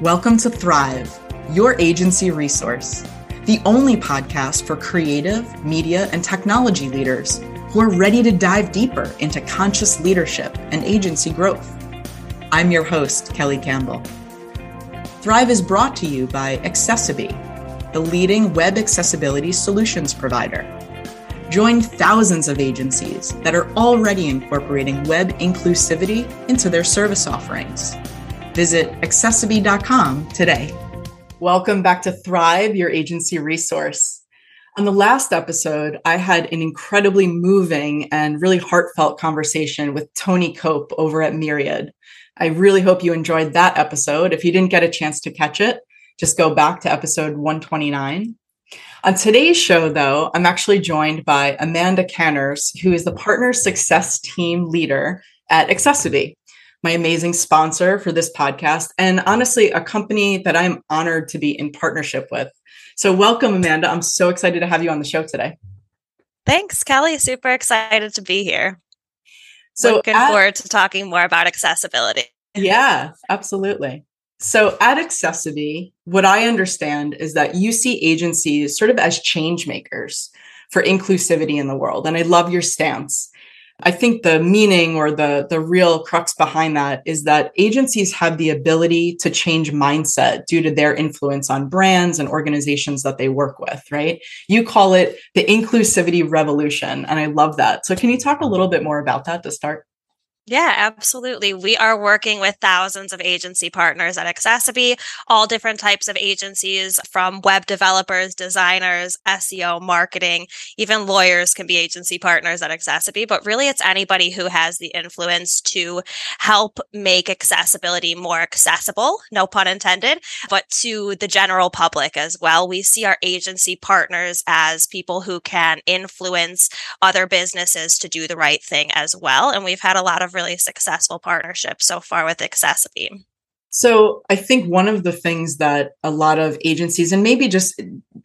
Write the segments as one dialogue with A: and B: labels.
A: Welcome to Thrive, your agency resource, the only podcast for creative, media, and technology leaders who are ready to dive deeper into conscious leadership and agency growth. I'm your host, Kelly Campbell. Thrive is brought to you by accessiBe, the leading web accessibility solutions provider. Join thousands of agencies that are already incorporating web inclusivity into their service offerings. Visit accessibe.com today. Welcome back to Thrive, your agency resource. On the last episode, I had an incredibly moving and really heartfelt conversation with Tony Cope over at Myriad. I really hope you enjoyed that episode. If you didn't get a chance to catch it, just go back to episode 129. On today's show, though, I'm actually joined by Amanda Canners, who is the partner success team leader at accessiBe, my amazing sponsor for this podcast, and honestly, a company that I'm honored to be in partnership with. So, welcome, Amanda. I'm so excited to have you on the show today.
B: Thanks, Kelly. Super excited to be here. So, looking at, forward to talking more about accessibility.
A: Yeah, absolutely. So at accessiBe, what I understand is that you see agencies sort of as change makers for inclusivity in the world. And I love your stance. I think the meaning or the, the real crux behind that is that agencies have the ability to change mindset due to their influence on brands and organizations that they work with, right? You call it the inclusivity revolution. And I love that. So can you talk a little bit more about that to start?
B: Yeah, absolutely. We are working with thousands of agency partners at accessiBe, all different types of agencies from web developers, designers, SEO, marketing, even lawyers can be agency partners at accessiBe. But really, it's anybody who has the influence to help make accessibility more accessible, no pun intended, but to the general public as well. We see our agency partners as people who can influence other businesses to do the right thing as well. And we've had a lot of really successful partnerships so far with accessiBe.
A: So I think one of the things that a lot of agencies and maybe just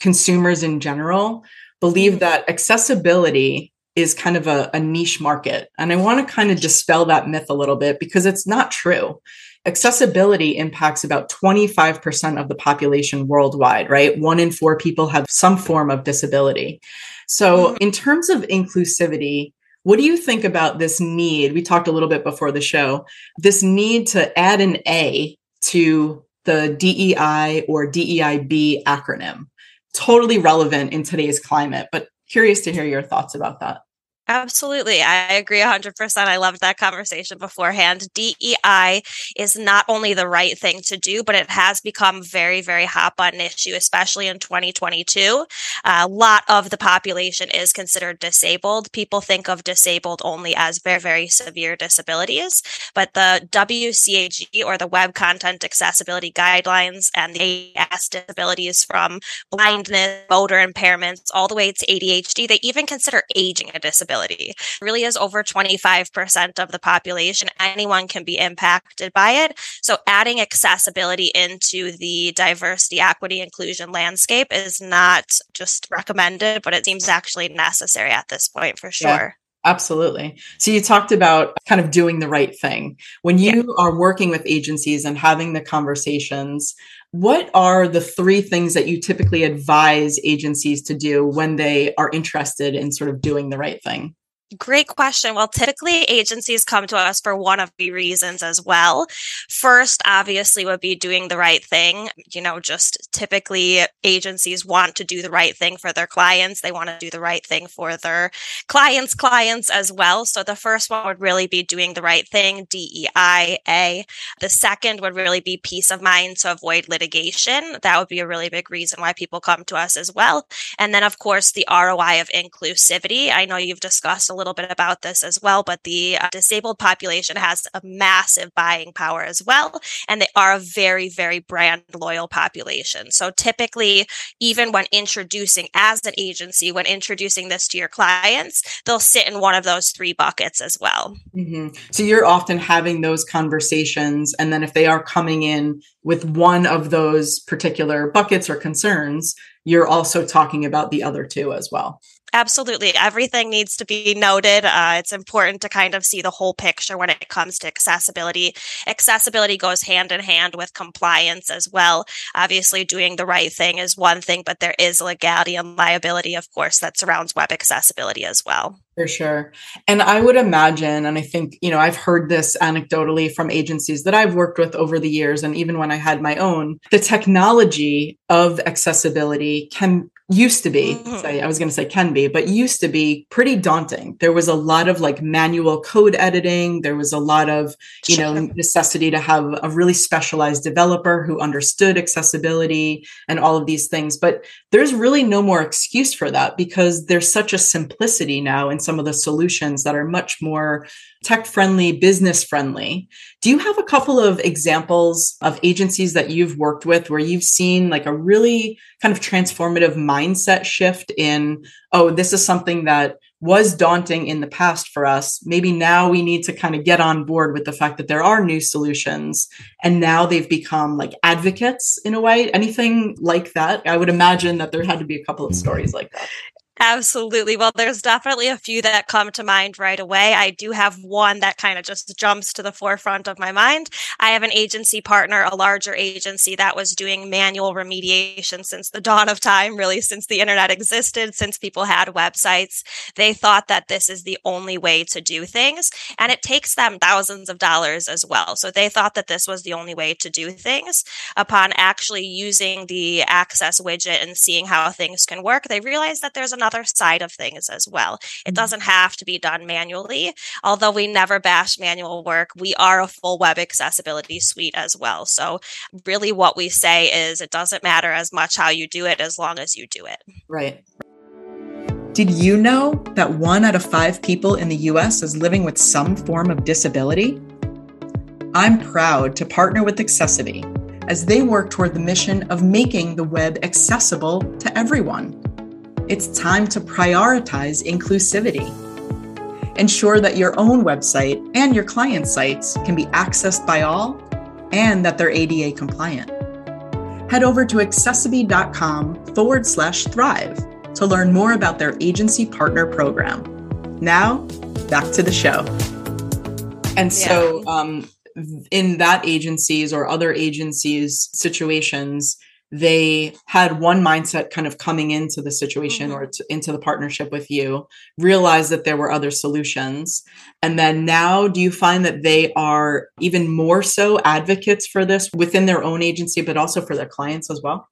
A: consumers in general believe mm-hmm. that accessibility is kind of a, a niche market. And I want to kind of dispel that myth a little bit because it's not true accessibility impacts about 25% of the population worldwide, right? One in four people have some form of disability. So, mm-hmm. in terms of inclusivity, what do you think about this need? We talked a little bit before the show, this need to add an A to the DEI or DEIB acronym. Totally relevant in today's climate, but curious to hear your thoughts about that.
B: Absolutely. I agree 100%. I loved that conversation beforehand. DEI is not only the right thing to do, but it has become very, very hot button issue, especially in 2022. A lot of the population is considered disabled. People think of disabled only as very, very severe disabilities, but the WCAG or the Web Content Accessibility Guidelines and the AS disabilities from blindness, motor impairments, all the way to ADHD, they even consider aging a disability disability. It really is over 25% of the population. Anyone can be impacted by it. So adding accessibility into the diversity, equity, inclusion landscape is not just recommended, but it seems actually necessary at this point for sure. Yeah.
A: Absolutely. So you talked about kind of doing the right thing. When you yeah. are working with agencies and having the conversations, what are the three things that you typically advise agencies to do when they are interested in sort of doing the right thing?
B: Great question. Well, typically agencies come to us for one of the reasons as well. First, obviously, would be doing the right thing. You know, just typically agencies want to do the right thing for their clients. They want to do the right thing for their clients' clients as well. So the first one would really be doing the right thing, DEIA. The second would really be peace of mind to avoid litigation. That would be a really big reason why people come to us as well. And then, of course, the ROI of inclusivity. I know you've discussed a little bit about this as well, but the uh, disabled population has a massive buying power as well. And they are a very, very brand loyal population. So typically, even when introducing as an agency, when introducing this to your clients, they'll sit in one of those three buckets as well.
A: Mm-hmm. So you're often having those conversations. And then if they are coming in with one of those particular buckets or concerns, you're also talking about the other two as well.
B: Absolutely. Everything needs to be noted. Uh, it's important to kind of see the whole picture when it comes to accessibility. Accessibility goes hand in hand with compliance as well. Obviously, doing the right thing is one thing, but there is legality and liability, of course, that surrounds web accessibility as well.
A: For sure. And I would imagine, and I think, you know, I've heard this anecdotally from agencies that I've worked with over the years, and even when I had my own, the technology of accessibility can used to be mm-hmm. i was going to say can be but used to be pretty daunting. There was a lot of like manual code editing. There was a lot of you know necessity to have a really specialized developer who understood accessibility and all of these things but there's really no more excuse for that because there's such a simplicity now in some of the solutions that are much more tech friendly business friendly do you have a couple of examples of agencies that you've worked with where you've seen like a really kind of transformative mindset shift in, oh, this is something that was daunting in the past for us. Maybe now we need to kind of get on board with the fact that there are new solutions and now they've become like advocates in a way. Anything like that? I would imagine that there had to be a couple of stories like that.
B: Absolutely. Well, there's definitely a few that come to mind right away. I do have one that kind of just jumps to the forefront of my mind. I have an agency partner, a larger agency that was doing manual remediation since the dawn of time, really, since the internet existed, since people had websites. They thought that this is the only way to do things, and it takes them thousands of dollars as well. So they thought that this was the only way to do things. Upon actually using the access widget and seeing how things can work, they realized that there's an another side of things as well. It mm-hmm. doesn't have to be done manually. Although we never bash manual work, we are a full web accessibility suite as well. So, really, what we say is it doesn't matter as much how you do it as long as you do it.
A: Right. Did you know that one out of five people in the US is living with some form of disability? I'm proud to partner with accessiBe as they work toward the mission of making the web accessible to everyone. It's time to prioritize inclusivity. Ensure that your own website and your client sites can be accessed by all and that they're ADA compliant. Head over to accessibe.com forward slash thrive to learn more about their agency partner program. Now, back to the show. And so, um, in that agencies or other agencies situations, they had one mindset kind of coming into the situation mm-hmm. or to, into the partnership with you realized that there were other solutions and then now do you find that they are even more so advocates for this within their own agency but also for their clients as well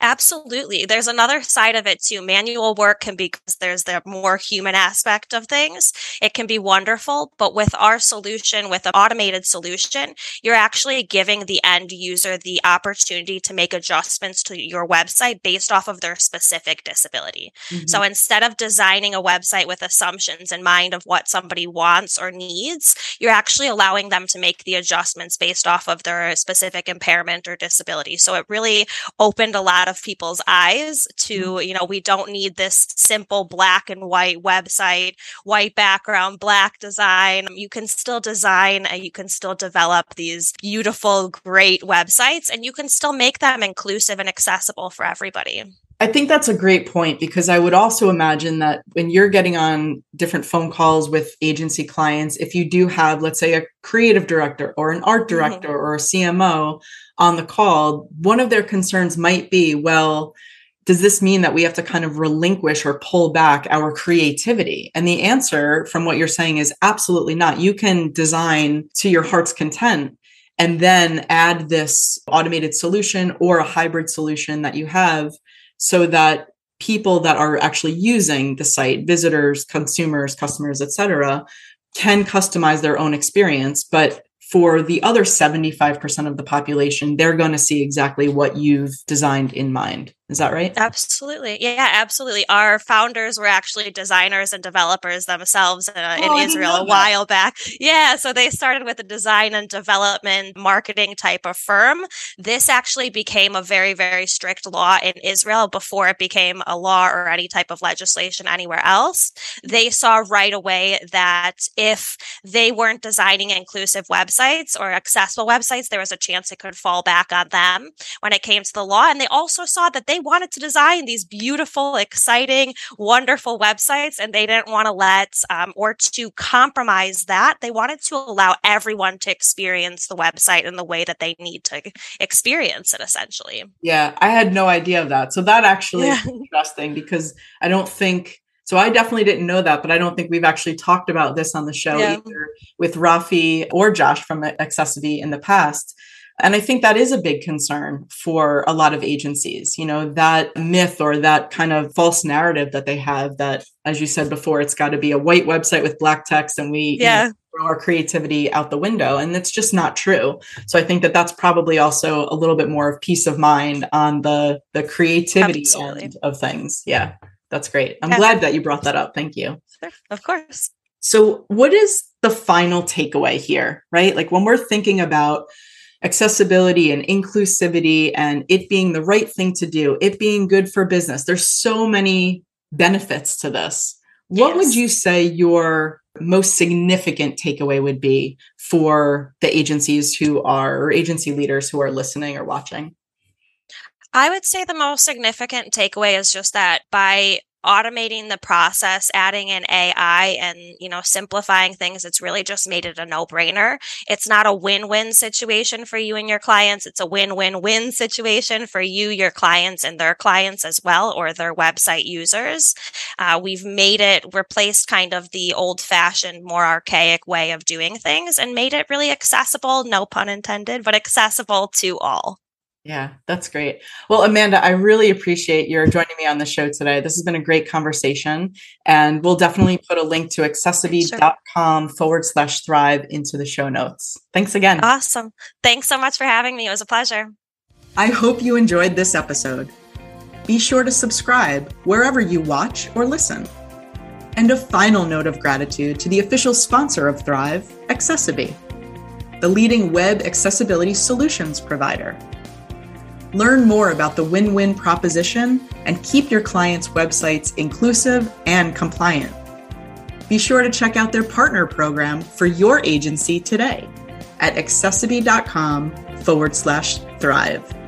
B: Absolutely. There's another side of it too. Manual work can be because there's the more human aspect of things. It can be wonderful, but with our solution, with an automated solution, you're actually giving the end user the opportunity to make adjustments to your website based off of their specific disability. Mm-hmm. So instead of designing a website with assumptions in mind of what somebody wants or needs, you're actually allowing them to make the adjustments based off of their specific impairment or disability. So it really opened a lot of people's eyes to, mm-hmm. you know, we don't need this simple black and white website, white background, black design. You can still design and you can still develop these beautiful, great websites and you can still make them inclusive and accessible for everybody.
A: I think that's a great point because I would also imagine that when you're getting on different phone calls with agency clients, if you do have, let's say, a creative director or an art mm-hmm. director mm-hmm. or a CMO on the call, one of their concerns might be, well, does this mean that we have to kind of relinquish or pull back our creativity? And the answer from what you're saying is absolutely not. You can design to your heart's content and then add this automated solution or a hybrid solution that you have so that people that are actually using the site visitors consumers customers etc can customize their own experience. But for the other 75% of the population they're going to see exactly what you've designed in mind Is that right?
B: Absolutely. Yeah, absolutely. Our founders were actually designers and developers themselves uh, oh, in Israel a while back. Yeah, so they started with a design and development marketing type of firm. This actually became a very, very strict law in Israel before it became a law or any type of legislation anywhere else. They saw right away that if they weren't designing inclusive websites or accessible websites, there was a chance it could fall back on them when it came to the law. And they also saw that they they wanted to design these beautiful, exciting, wonderful websites, and they didn't want to let um, or to compromise that. They wanted to allow everyone to experience the website in the way that they need to experience it, essentially.
A: Yeah, I had no idea of that. So that actually yeah. is interesting because I don't think so I definitely didn't know that, but I don't think we've actually talked about this on the show yeah. either with Rafi or Josh from accessiBe in the past. And I think that is a big concern for a lot of agencies, you know, that myth or that kind of false narrative that they have that, as you said before, it's got to be a white website with black text and we yeah. You know, throw our creativity out the window. And it's just not true. So I think that that's probably also a little bit more of peace of mind on the, the creativity Absolutely. end of things. Yeah, that's great. I'm yeah. glad that you brought that up. Thank you.
B: Of course.
A: So, what is the final takeaway here, right? Like when we're thinking about accessibility and inclusivity and it being the right thing to do, it being good for business. There's so many benefits to this. What yes. would you say your most significant takeaway would be for the agencies who are or agency leaders who are listening or watching?
B: I would say the most significant takeaway is just that by automating the process, adding in AI and, you know, simplifying things, it's really just made it a no brainer. It's not a win win situation for you and your clients. It's a win win win situation for you, your clients, and their clients as well, or their website users. Uh, we've made it, replaced kind of the old fashioned, more archaic way of doing things and made it really accessible, no pun intended, but accessible to all.
A: Yeah, that's great. Well, Amanda, I really appreciate your joining me on the show today. This has been a great conversation, and we'll definitely put a link to accessibe.com forward slash thrive into the show notes. Thanks again.
B: Awesome. Thanks so much for having me. It was a pleasure.
A: I hope you enjoyed this episode. Be sure to subscribe wherever you watch or listen. And a final note of gratitude to the official sponsor of Thrive, accessiBe, the leading web accessibility solutions provider. Learn more about the win win proposition and keep your clients' websites inclusive and compliant. Be sure to check out their partner program for your agency today at accessibe.com forward slash thrive.